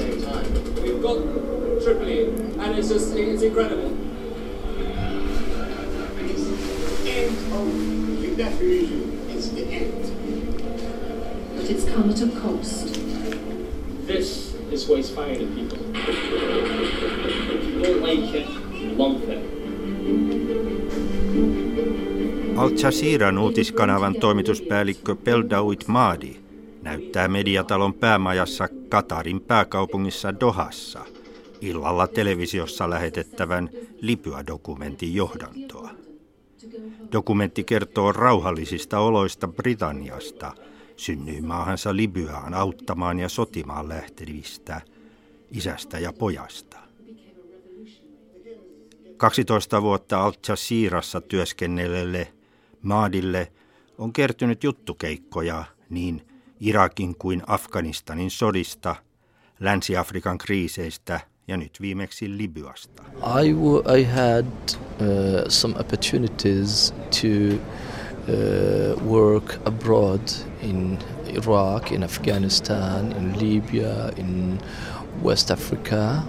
same time. We've got Tripoli, and it's just it's incredible. It's the end of Gaddafi regime. It's the end. But it's come at a cost. This is what firing at people. If you don't like it, lump it. Al Jazeeran uutiskanavan toimituspäällikkö Beldawit Maadi näyttää mediatalon päämajassa Katarin pääkaupungissa Dohassa illalla televisiossa lähetettävän Libya-dokumentin johdantoa. Dokumentti kertoo rauhallisista oloista Britanniasta synnyinmaahansa Libyaan auttamaan ja sotimaan lähtevistä isästä ja pojasta. 12 vuotta Al Jazeerassa työskennellelle Maadille on kertynyt juttukeikkoja niin Irakin kuin Afganistanin sodista, Länsi-Afrikan kriiseistä ja nyt viimeksi Libyasta. I, w- I had uh, some opportunities to uh, work abroad in Iraq, in Afghanistan, in Libya, in West Africa.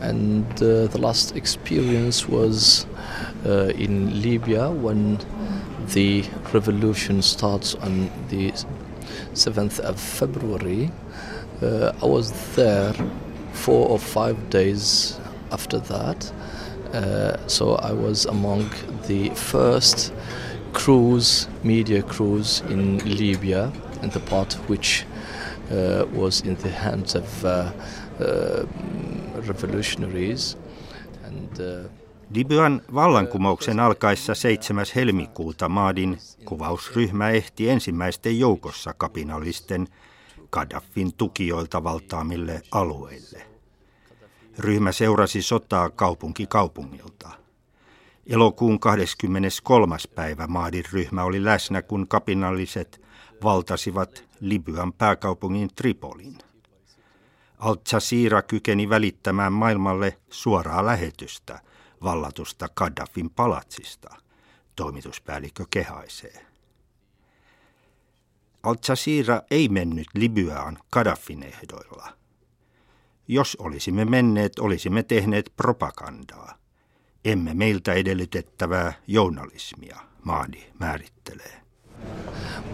And uh, the last experience was uh, in Libya when the revolution starts on the 7th of February. Uh, I was there four or five days after that. Uh, so I was among the first crews, media crews in Libya, and the part which uh, was in the hands of uh, uh, revolutionaries. And uh, Libyan vallankumouksen alkaessa 7. helmikuuta Maadin kuvausryhmä ehti ensimmäisten joukossa kapinallisten Gaddafin tukijoilta valtaamille alueille. Ryhmä seurasi sotaa kaupunki kaupungilta. Elokuun 23. päivä Maadin ryhmä oli läsnä, kun kapinalliset valtasivat Libyan pääkaupungin Tripolin. Al Jazeera kykeni välittämään maailmalle suoraa lähetystä vallatusta Gaddafin palatsista, toimituspäällikkö kehaisee. Al Jazeera ei mennyt Libyaan Gaddafin ehdoilla. Jos olisimme menneet, olisimme tehneet propagandaa. Emme meiltä edellytettävää journalismia, Maadi määrittelee.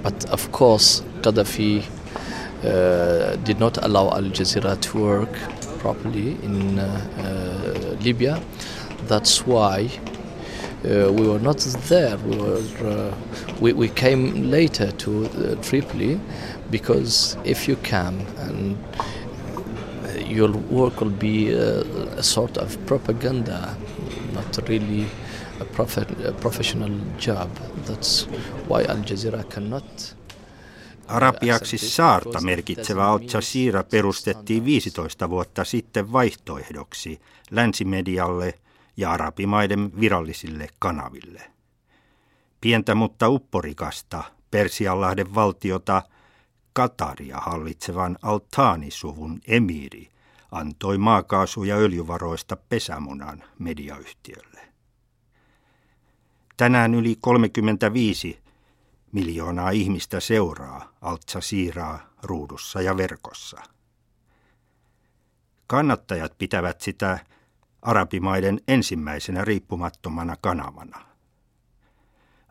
But of course, Gaddafi uh, did not allow Al Jazeera to work properly in uh, uh, Libya. That's why uh, we were not there. We were uh, we, we came later to uh, Tripoli because if you come and your work will be uh, a sort of propaganda, not really a, prof- a professional job. That's why Al Jazeera cannot. Arabiaksi saarta merkitsevä Al Jazeera perustettiin 15 vuotta sitten vaihtoehdoksi länsimedialle ja arabimaiden virallisille kanaville. Pientä mutta upporikasta Persianlahden valtiota Kataria hallitsevan Altani-suvun emiri antoi maakaasu- ja öljyvaroista pesämunan mediayhtiölle. Tänään yli 35 miljoonaa ihmistä seuraa Al Jazeeraa ruudussa ja verkossa. Kannattajat pitävät sitä arabimaiden ensimmäisenä riippumattomana kanavana.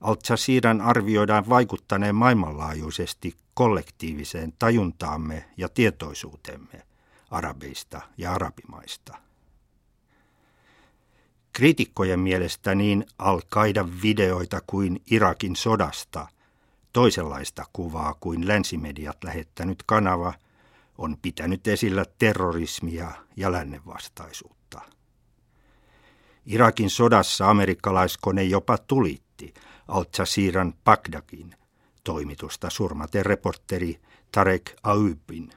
Al Jazeeran arvioidaan vaikuttaneen maailmanlaajuisesti kollektiiviseen tajuntaamme ja tietoisuutemme arabeista ja arabimaista. Kriitikkojen mielestä niin al videoita kuin Irakin sodasta toisenlaista kuvaa kuin länsimediat lähettänyt kanava on pitänyt esillä terrorismia ja lännenvastaisuutta. Irakin sodassa amerikkalaiskone jopa tulitti Al Jazeeran Bagdadin toimitusta surmaten reporteri Tarek Aubin.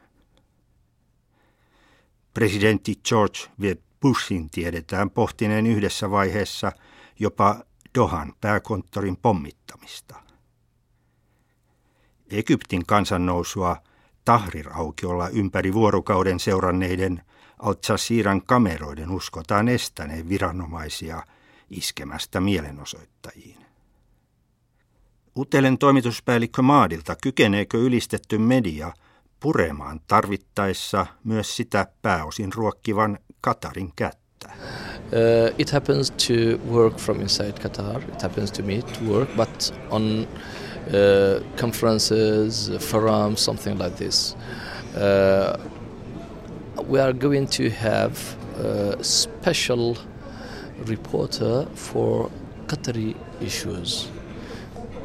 Presidentti George W. Bushin tiedetään pohtineen yhdessä vaiheessa jopa Dohan pääkonttorin pommittamista. Egyptin kansannousua Tahrir-aukiolla ympäri vuorokauden seuranneiden Al Jazeeran kameroiden uskotaan estäneen viranomaisia iskemästä mielenosoittajiin. Utelen toimituspäällikkö Maadilta, kykeneekö ylistetty media puremaan tarvittaessa myös sitä pääosin ruokkivan Katarin kättä. Uh, it happens to work from inside Qatar. It happens to me to work, but on uh, conferences, forums, something like this. Uh, we are going to have a special reporter for Qatari issues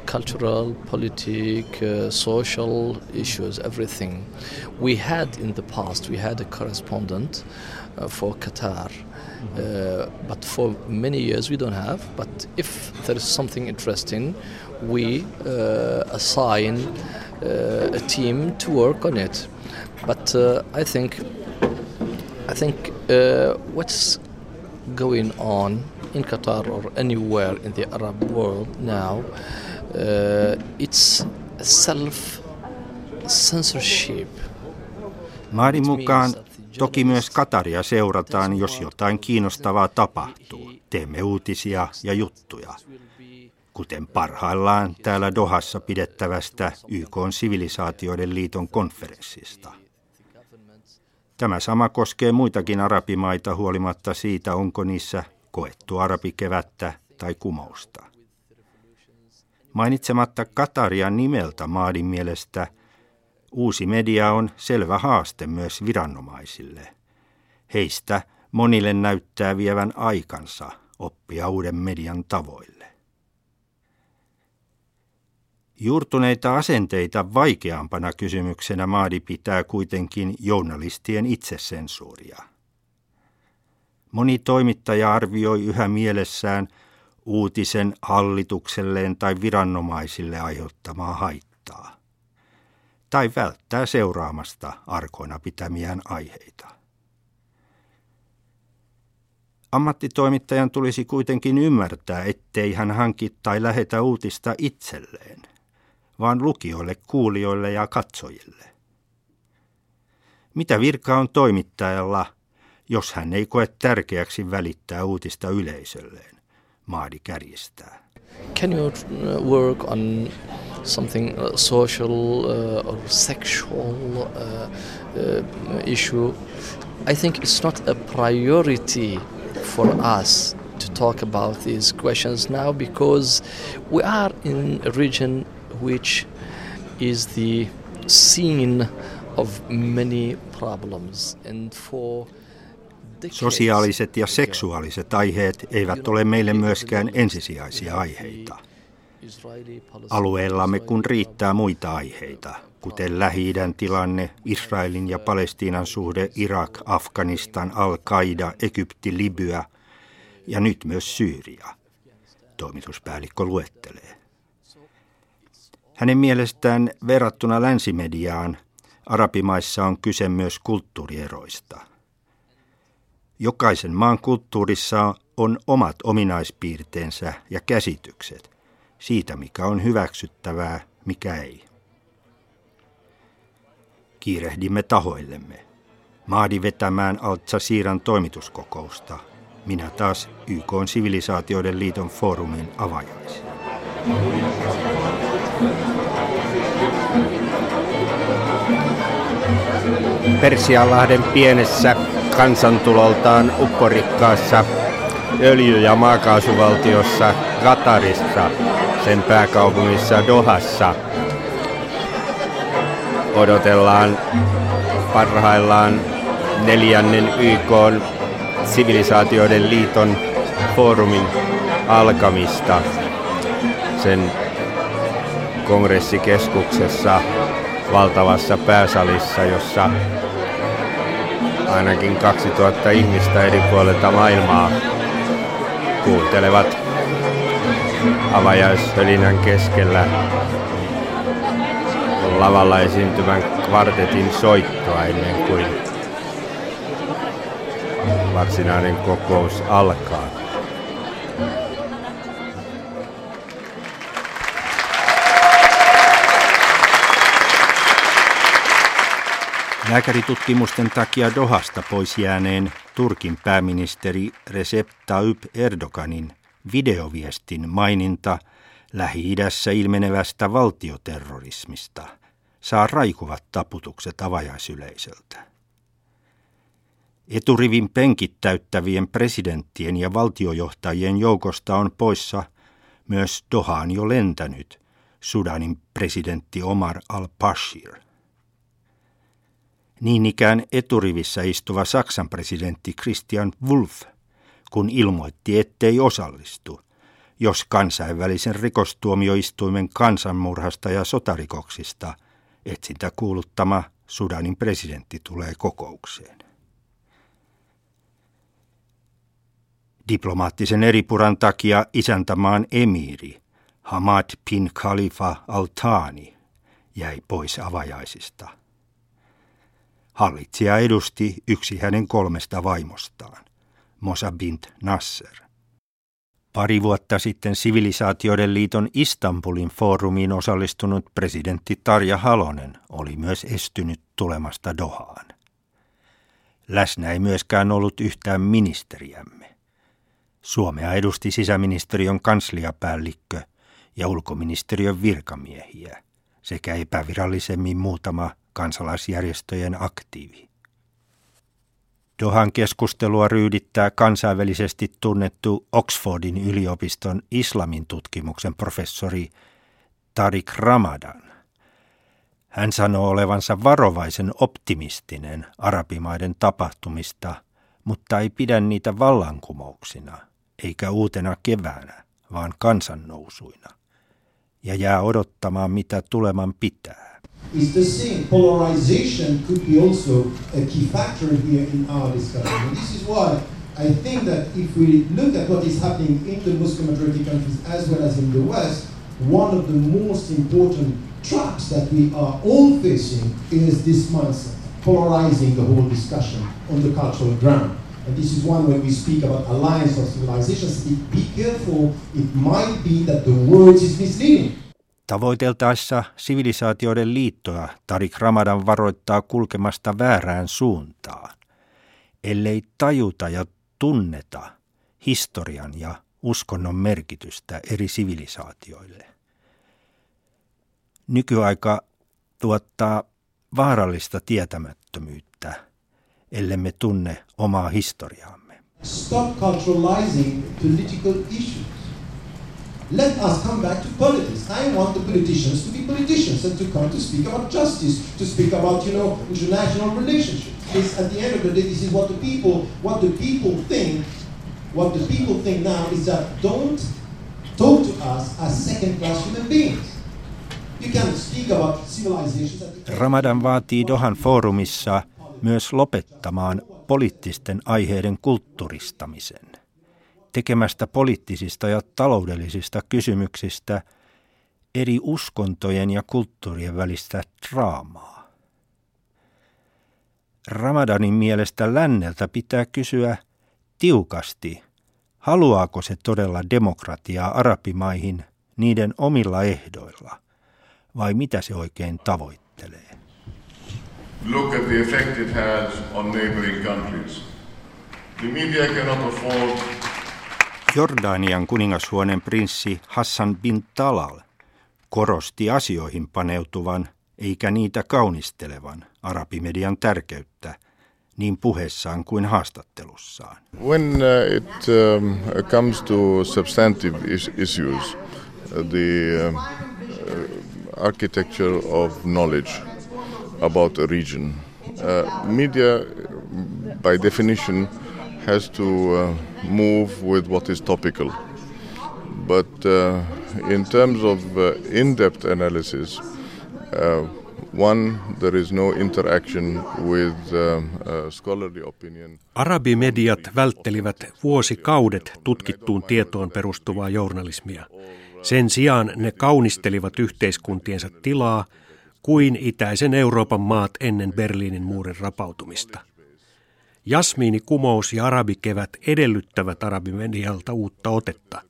cultural, politic, uh, social issues, everything. We had in the past, we had a correspondent uh, for Qatar, uh, but for many years we don't have. But if there is something interesting, we uh, assign uh, a team to work on it. But uh, I think, I think what's going on in Qatar or anywhere in the Arab world now Uh, it's self censorship. Maadin mukaan toki myös Kataria seurataan, jos jotain kiinnostavaa tapahtuu. Teemme uutisia ja juttuja, kuten parhaillaan täällä Dohassa pidettävästä YK sivilisaatioiden liiton konferenssista. Tämä sama koskee muitakin arabimaita huolimatta siitä, onko niissä koettu arabikevättä tai kumousta. Mainitsematta Kataria nimeltä Maadin mielestä uusi media on selvä haaste myös viranomaisille. Heistä monille näyttää vievän aikansa oppia uuden median tavoille. Juurtuneita asenteita vaikeampana kysymyksenä Maadi pitää kuitenkin journalistien itsesensuuria. Moni toimittaja arvioi yhä mielessään – uutisen hallitukselleen tai viranomaisille aiheuttamaa haittaa. Tai välttää seuraamasta arkoina pitämiään aiheita. Ammattitoimittajan tulisi kuitenkin ymmärtää, ettei hän hanki tai lähetä uutista itselleen, vaan lukijoille, kuulijoille ja katsojille. Mitä virka on toimittajalla, jos hän ei koe tärkeäksi välittää uutista yleisölleen? Maadi kärjistää. Can you uh, work on something uh, social uh, or sexual issue? I think it's not a priority for us to talk about these questions now because we are in a region which is the scene of many problems and for Sosiaaliset ja seksuaaliset aiheet eivät ole meille myöskään ensisijaisia aiheita. Alueellamme kun riittää muita aiheita, kuten Lähi-idän tilanne, Israelin ja Palestiinan suhde, Irak, Afganistan, Al-Qaida, Egypti, Libya ja nyt myös Syyria, toimituspäällikkö luettelee. Hänen mielestään verrattuna länsimediaan arabimaissa on kyse myös kulttuurieroista – Jokaisen maan kulttuurissa on omat ominaispiirteensä ja käsitykset siitä, mikä on hyväksyttävää, mikä ei. Kiirehdimme tahoillemme. Maadi vetämään Al-Jazeeran toimituskokousta. Minä taas YK sivilisaatioiden liiton foorumin avajaisi. Persianlahden pienessä kansantuloltaan upporikkaassa öljy- ja maakaasuvaltiossa Katarissa, sen pääkaupungissa Dohassa. Odotellaan parhaillaan neljännen YK sivilisaatioiden liiton foorumin alkamista sen kongressikeskuksessa valtavassa pääsalissa, jossa ainakin 2000 ihmistä eri puolilta maailmaa kuuntelevat avajaishölinän keskellä lavalla esiintyvän kvartetin soittoa ennen kuin varsinainen kokous alkaa. Lääkäritutkimusten takia Dohasta pois jääneen Turkin pääministeri Recep Tayyip Erdoganin videoviestin maininta Lähi-idässä ilmenevästä valtioterrorismista saa raikuvat taputukset avajaisyleisöltä. Eturivin penkit täyttävien presidenttien ja valtiojohtajien joukosta on poissa myös Dohaan jo lentänyt Sudanin presidentti Omar al-Bashir. Niin ikään eturivissä istuva Saksan presidentti Christian Wolff, kun ilmoitti, ettei osallistu, jos kansainvälisen rikostuomioistuimen kansanmurhasta ja sotarikoksista etsintä kuuluttama Sudanin presidentti tulee kokoukseen. Diplomaattisen eripuran takia isäntämaan emiri Hamad bin Khalifa al-Thani jäi pois avajaisista. Hallitsija edusti yksi hänen kolmesta vaimostaan, Mosa bint Nasser. Pari vuotta sitten Sivilisaatioiden liiton Istanbulin foorumiin osallistunut presidentti Tarja Halonen oli myös estynyt tulemasta Dohaan. Läsnä ei myöskään ollut yhtään ministeriämme. Suomea edusti sisäministeriön kansliapäällikkö ja ulkoministeriön virkamiehiä sekä epävirallisemmin muutama kansalaisjärjestöjen aktiivi. Dohan keskustelua ryydittää kansainvälisesti tunnettu Oxfordin yliopiston islamin tutkimuksen professori Tariq Ramadan. Hän sanoo olevansa varovaisen optimistinen arabimaiden tapahtumista, mutta ei pidä niitä vallankumouksina eikä uutena keväänä, vaan kansannousuina, ja jää odottamaan mitä tuleman pitää. Is the same. Polarization could be also a key factor here in our discussion. And this is why I think that if we look at what is happening in the Muslim majority countries as well as in the West, one of the most important traps that we are all facing is this mindset, polarizing the whole discussion on the cultural ground. And this is one when we speak about alliance of civilizations, be careful, it might be that the words is misleading. Tavoiteltaessa sivilisaatioiden liittoa Tarik Ramadan varoittaa kulkemasta väärään suuntaan, ellei tajuta ja tunneta historian ja uskonnon merkitystä eri sivilisaatioille. Nykyaika tuottaa vaarallista tietämättömyyttä, ellemme tunne omaa historiaamme. Stop culturalizing political issues. Let us come back to politics. I want the politicians to be politicians and to come to speak about justice, to speak about, you know, international relationships. This, at the end of the day, this is what the people, what the people think. What the people think now is that don't talk to us as second-class human beings. You can speak about civilizations. Ramadan vaatii Dohan foorumissa myös lopettamaan poliittisten aiheiden kulttuuristamisen tekemästä poliittisista ja taloudellisista kysymyksistä eri uskontojen ja kulttuurien välistä draamaa. Ramadanin mielestä länneltä pitää kysyä tiukasti, haluaako se todella demokratiaa arabimaihin niiden omilla ehdoilla, vai mitä se oikein tavoittelee. Look at the effect it has on neighboring countries. The media cannot afford Jordanian kuningashuoneen prinssi Hassan bin Talal korosti asioihin paneutuvan eikä niitä kaunistelevan arabimedian tärkeyttä niin puheessaan kuin haastattelussaan. When uh, it um, comes to substantive is issues, uh, the uh, architecture of knowledge about a region, uh, media by definition has to uh, move with what is topical. But uh, in terms of uh, in-depth analysis, uh, one, there is no interaction with uh, scholarly opinion. Arabimediat välttelivät vuosikaudet tutkittuun tietoon perustuvaa journalismia. Sen sijaan ne kaunistelivat yhteiskuntiensa tilaa kuin itäisen Euroopan maat ennen Berliinin muurin rapautumista. Jasmiinikumous ja arabikevät edellyttävät arabimedialta uutta otetta.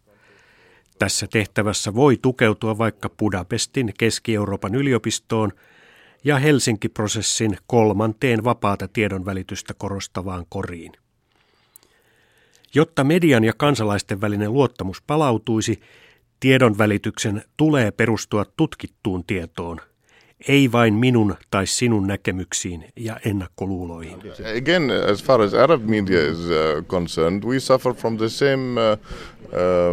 Tässä tehtävässä voi tukeutua vaikka Budapestin Keski-Euroopan yliopistoon ja Helsinki-prosessin kolmanteen vapaata tiedonvälitystä korostavaan koriin. Jotta median ja kansalaisten välinen luottamus palautuisi, tiedonvälityksen tulee perustua tutkittuun tietoon, ei vain minun tai sinun näkemyksiin ja ennakkoluuloihin. Again, as far as Arab media is uh, concerned, we suffer from the same uh,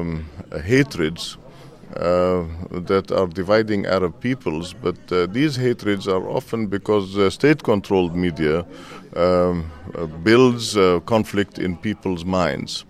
um, hatreds uh, that are dividing Arab peoples, but uh, these hatreds are often because uh, state-controlled media um, uh, builds uh, conflict in people's minds.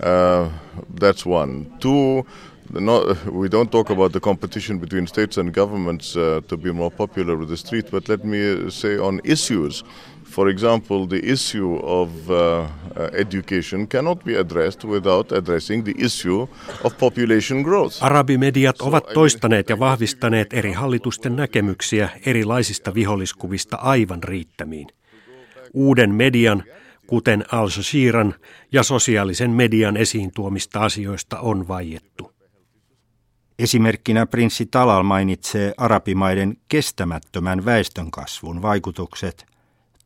Uh, that's one. Two, no, we don't talk about the competition between states and governments uh, to be more popular with the street, but let me say on issues. For example, the issue of uh, uh, education cannot be addressed without addressing the issue of population growth. Arabimediat ovat toistaneet ja vahvistaneet eri hallitusten näkemyksiä erilaisista viholliskuvista aivan riittämiin. Uuden median, kuten Al Jazeeran ja sosiaalisen median esiin tuomista asioista on vaiettu. Esimerkkinä prinssi Talal mainitsee arabimaiden kestämättömän väestönkasvun vaikutukset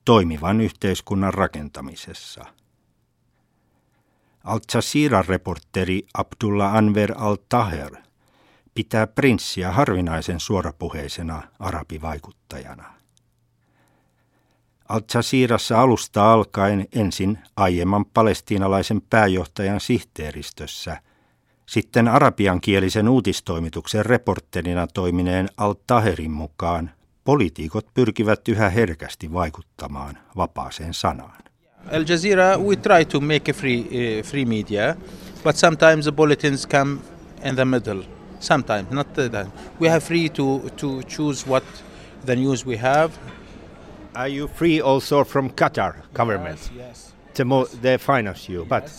toimivan yhteiskunnan rakentamisessa. Al Jazeeran reporteri Abdullah Anver al-Taher pitää prinssiä harvinaisen suorapuheisena arabivaikuttajana. Al Jazeerassa alusta alkaen ensin aiemman palestiinalaisen pääjohtajan sihteeristössä – sitten arabiankielisen uutistoimituksen reporterina toimineen Al-Taherin mukaan poliitikot pyrkivät yhä herkästi vaikuttamaan vapaaseen sanaan. Al Jazeera, we try to make a free, uh, free media, but sometimes the bulletins come in the middle. Sometimes, not the time. We have free to, to choose what the news we have. Are you free also from Qatar government? Yes, yes. To mo- they finance you, but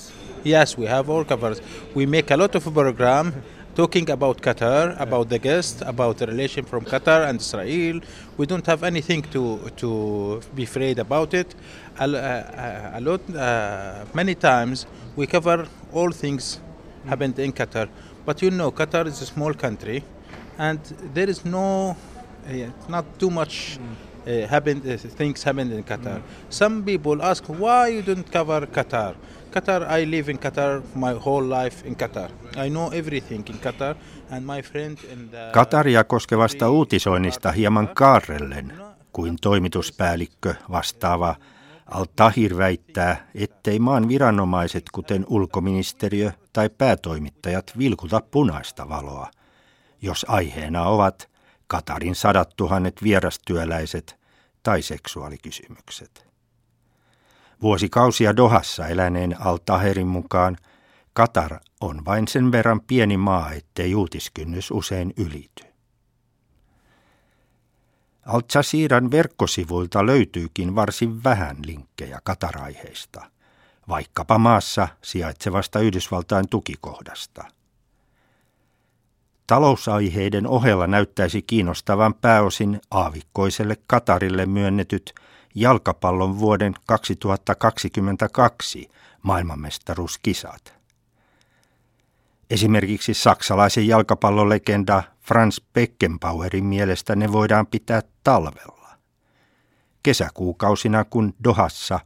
Yes, we have all covers. We make a lot of program talking about Qatar, about the guest, about the relation from Qatar and Israel. We don't have anything to to be afraid about it. A, a, a lot, uh, many times we cover all things happened in Qatar. But you know, Qatar is a small country, and there is no, uh, not too much. Uh, happened, uh, things happened in Qatar. Some people ask why you don't cover Qatar. Qatar, I live in Qatar my whole life in Qatar. I know everything in Qatar and my friend in the... Kataria koskevasta uutisoinnista hieman kaarrellen, kuin toimituspäällikkö vastaava Al-Tahir väittää, ettei maan viranomaiset, kuten ulkoministeriö tai päätoimittajat, vilkuta punaista valoa, jos aiheena ovat Katarin sadat tuhannet vierastyöläiset tai seksuaalikysymykset. Vuosikausia Dohassa eläneen Al-Taherin mukaan Katar on vain sen verran pieni maa, ettei uutiskynnys usein ylity. Al Jazeeran verkkosivuilta löytyykin varsin vähän linkkejä Kataraiheista, vaikkapa maassa sijaitsevasta Yhdysvaltain tukikohdasta. Talousaiheiden ohella näyttäisi kiinnostavan pääosin aavikkoiselle Katarille myönnetyt jalkapallon vuoden 2022 maailmanmestaruuskisat. Esimerkiksi saksalaisen jalkapallolegenda Franz Beckenbauerin mielestä ne voidaan pitää talvella. Kesäkuukausina, kun Dohassa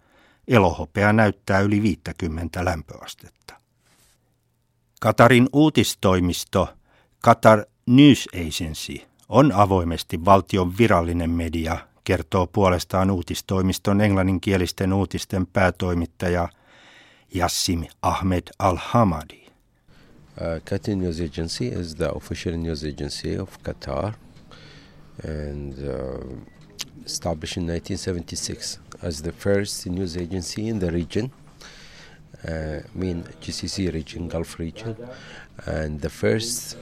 elohopea näyttää yli 50 lämpöastetta. Katarin uutistoimisto Qatar News Agency on avoimesti valtion virallinen media kertoo puolestaan uutistoimiston englanninkielisten uutisten päätoimittaja Yassim Ahmed Al-Hamadi. Uh, Qatar News Agency is the official news agency of Qatar and uh, established in 1976 as the first news agency in the region, uh, mean GCC region, Gulf region, and the first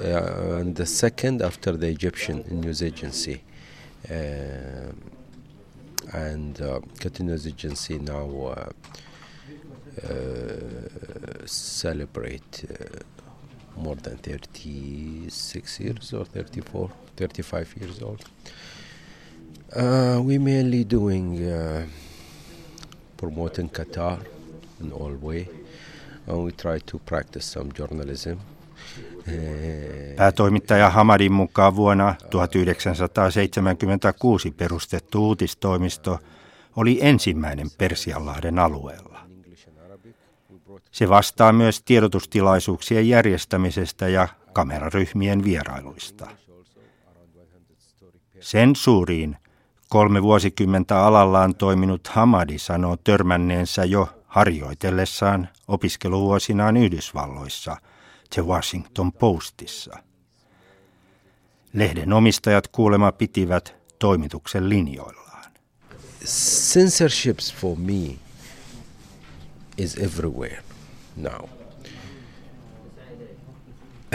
and the second after the Egyptian news agency. Uh, and uh, Continuous Agency now uh, uh, celebrate uh, more than 36 years or 34, 35 years old. Uh, we mainly doing uh, promoting Qatar in all way, and we try to practice some journalism. Päätoimittaja Hamadin mukaan vuonna 1976 perustettu uutistoimisto oli ensimmäinen Persianlahden alueella. Se vastaa myös tiedotustilaisuuksien järjestämisestä ja kameraryhmien vierailuista. Sensuuriin kolme vuosikymmentä alallaan toiminut Hamadi sanoo törmänneensä jo harjoitellessaan opiskeluvuosinaan Yhdysvalloissa The Washington Postissa. Lehden omistajat kuulema pitivät toimituksen linjoillaan. Censorships for me is everywhere now.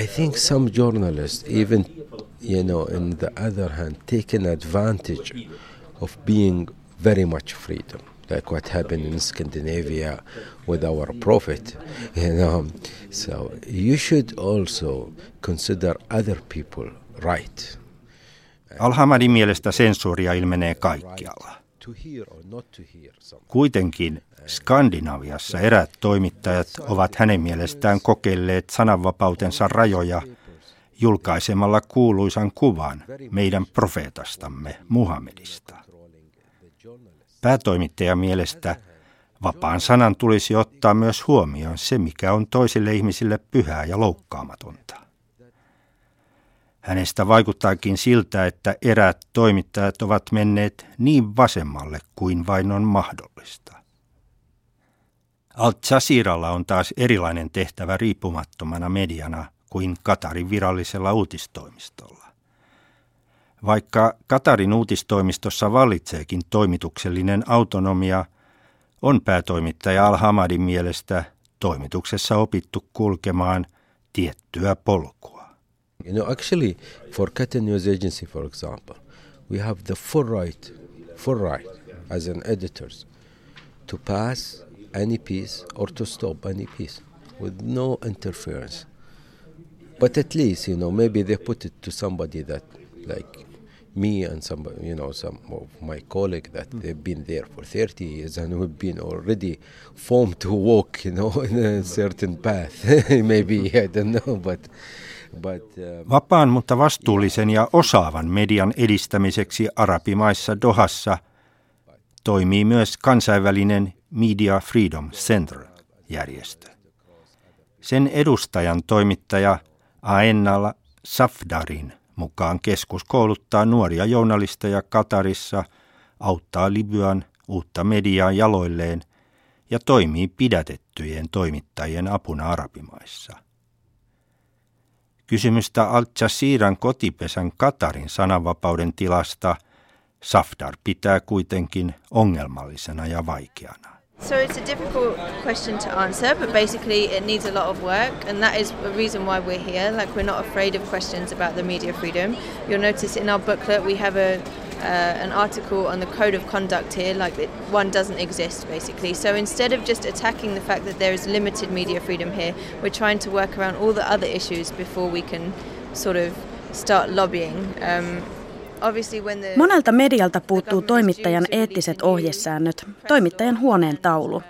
I think some journalists, even you know, on the other hand, taken advantage of being very much freedom, like what happened in Scandinavia with our prophet. You know, so you should also consider other people right. Alhamadin mielestä sensuuria ilmenee kaikkialla. Kuitenkin Skandinaviassa erät toimittajat ovat hänen mielestään kokeilleet sananvapautensa rajoja julkaisemalla kuuluisan kuvan meidän profeetastamme Muhammedista. Päätoimittajan mielestä vapaan sanan tulisi ottaa myös huomioon se, mikä on toisille ihmisille pyhää ja loukkaamatonta. Hänestä vaikuttaakin siltä, että eräät toimittajat ovat menneet niin vasemmalle kuin vain on mahdollista. Al Jazeeralla on taas erilainen tehtävä riippumattomana mediana kuin Katarin virallisella uutistoimistolla. Vaikka Katarin uutistoimistossa vallitseekin toimituksellinen autonomia, on päätoimittaja Al-Hamadin mielestä toimituksessa opittu kulkemaan tiettyä polkua. You know, actually, for Qatar News Agency, for example, we have the full right, full right as an editors to pass any piece or to stop any piece with no interference. But at least, you know, maybe they put it to somebody that, like me and some, you know, some of my colleague that mm. they've been there for 30 years and we've been already formed to walk, you know, in a certain path. maybe, I don't know, but But, uh, Vapaan, mutta vastuullisen ja osaavan median edistämiseksi arabimaissa Dohassa toimii myös kansainvälinen Media Freedom Center-järjestö. Sen edustajan toimittaja Aennala Safdarin mukaan keskus kouluttaa nuoria journalisteja Katarissa, auttaa Libyan uutta mediaa jaloilleen ja toimii pidätettyjen toimittajien apuna arabimaissa. Kysymystä Al Jazeeran kotipesän Katarin sananvapauden tilasta Safdar pitää kuitenkin ongelmallisena ja vaikeana. So it's a difficult question to answer, but basically it needs a lot of work, and that is a reason why we're here. Like we're not afraid of questions about the media freedom. You'll notice in our booklet we have a uh, an article on the code of conduct here, like it, one doesn't exist basically. So instead of just attacking the fact that there is limited media freedom here, we're trying to work around all the other issues before we can sort of start lobbying. Um, Monelta medialta puuttuu toimittajan eettiset ohjesäännöt, toimittajan huoneen taulu.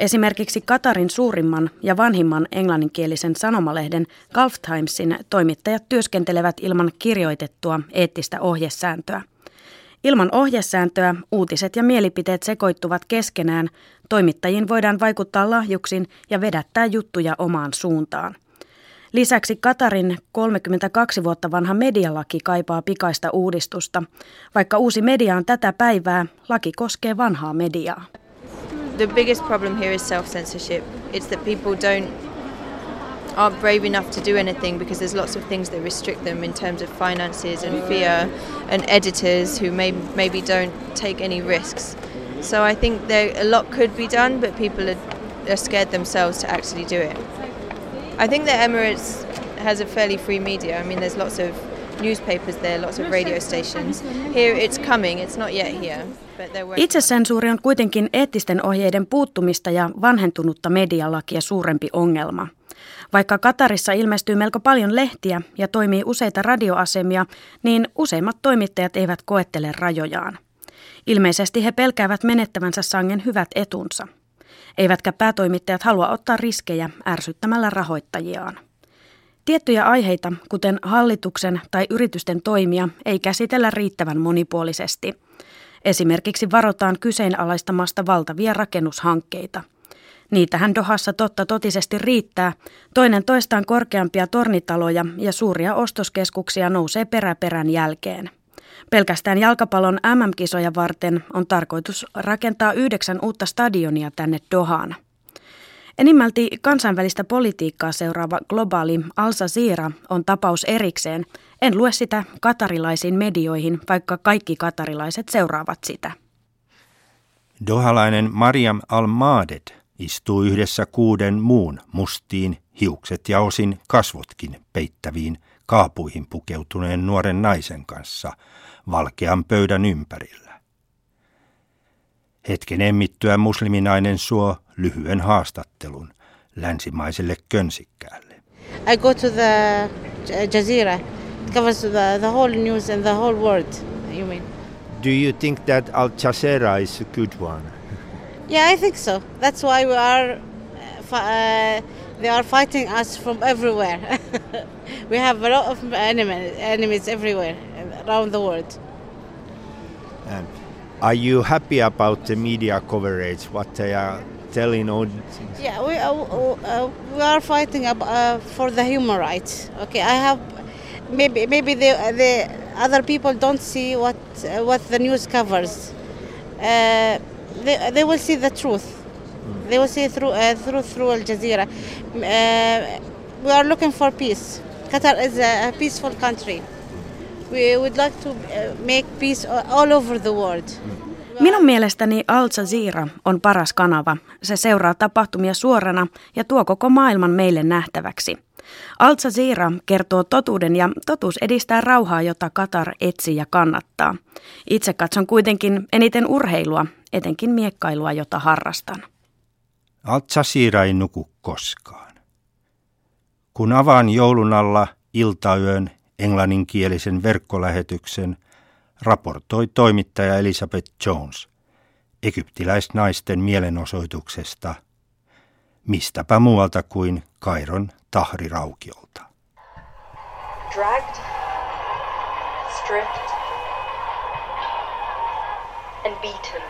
Esimerkiksi Katarin suurimman ja vanhimman englanninkielisen sanomalehden Gulf Timesin toimittajat työskentelevät ilman kirjoitettua eettistä ohjesääntöä. Ilman ohjesääntöä uutiset ja mielipiteet sekoittuvat keskenään, toimittajiin voidaan vaikuttaa lahjuksin ja vedättää juttuja omaan suuntaan. Lisäksi Katarin 32 vuotta vanha medialaki kaipaa pikaista uudistusta. Vaikka uusi media on tätä päivää, laki koskee vanhaa mediaa. The biggest problem here is self-censorship. It's that people don't aren't brave enough to do anything because there's lots of things that restrict them in terms of finances and fear and editors who may, maybe don't take any risks. So I think there a lot could be done, but people are, are scared themselves to actually do it. I think the Emirates has a fairly free media. I mean, there's lots of newspapers there, lots of radio stations. Here it's coming, it's not yet here. Itsesensuuri on kuitenkin eettisten ohjeiden puuttumista ja vanhentunutta medialakia suurempi ongelma. Vaikka Katarissa ilmestyy melko paljon lehtiä ja toimii useita radioasemia, niin useimmat toimittajat eivät koettele rajojaan. Ilmeisesti he pelkäävät menettävänsä sangen hyvät etunsa. Eivätkä päätoimittajat halua ottaa riskejä ärsyttämällä rahoittajiaan. Tiettyjä aiheita, kuten hallituksen tai yritysten toimia, ei käsitellä riittävän monipuolisesti. Esimerkiksi varotaan kyseenalaistamasta valtavia rakennushankkeita. Niitähän Dohassa totta totisesti riittää. Toinen toistaan korkeampia tornitaloja ja suuria ostoskeskuksia nousee peräperän jälkeen. Pelkästään jalkapallon MM-kisoja varten on tarkoitus rakentaa yhdeksän uutta stadionia tänne Dohaan. Enimmälti kansainvälistä politiikkaa seuraava globaali Al Jazeera on tapaus erikseen. En lue sitä katarilaisiin medioihin, vaikka kaikki katarilaiset seuraavat sitä. Dohalainen Mariam Al-Maded istuu yhdessä kuuden muun mustiin, hiukset ja osin kasvotkin peittäviin kaapuihin pukeutuneen nuoren naisen kanssa valkean pöydän ympärillä. Hetken emmittyä musliminainen suo lyhyen haastattelun länsimaiselle könsikkäälle. I go to the Jazeera. It covers the, the whole news and the whole world, you mean? Do you think that Al Jazeera is a good one? Yeah, I think so. That's why we are. Uh, they are fighting us from everywhere. we have a lot of enemies, enemies everywhere around the world. And are you happy about the media coverage? What they are telling on? Yeah, we uh, uh, we are fighting uh, for the human rights. Okay, I have maybe maybe the the other people don't see what uh, what the news covers. Uh, they, they will see the truth. Mm. They will see through uh, through through Al Jazeera. we are looking for peace. Qatar is a, a peaceful country. We would like to make peace all over the world. Mm. Minun mielestäni Al Jazeera on paras kanava. Se seuraa tapahtumia suorana ja tuo koko maailman meille nähtäväksi. Al Jazeera kertoo totuuden ja totuus edistää rauhaa, jota Katar etsii ja kannattaa. Itse katson kuitenkin eniten urheilua, etenkin miekkailua, jota harrastan. Al Jazeera ei nuku koskaan. Kun avaan joulun alla iltayön englanninkielisen verkkolähetyksen, raportoi toimittaja Elizabeth Jones egyptiläisnaisten mielenosoituksesta, mistäpä muualta kuin Kairon tahriraukiolta. Dragged, stripped and beaten.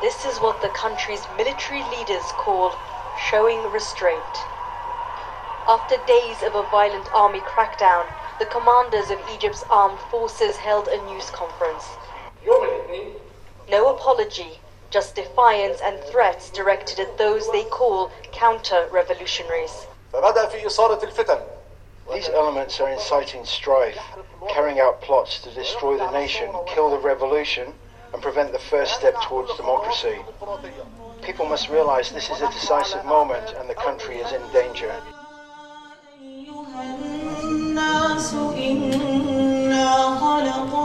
This is what the country's military leaders call showing restraint. After days of a violent army crackdown, the commanders of Egypt's armed forces held a news conference. No apology, just defiance and threats directed at those they call counter-revolutionaries. These elements are inciting strife, carrying out plots to destroy the nation, kill the revolution, and prevent the first step towards democracy. People must realize this is a decisive moment and the country is in danger. الناس إنا خلقناكم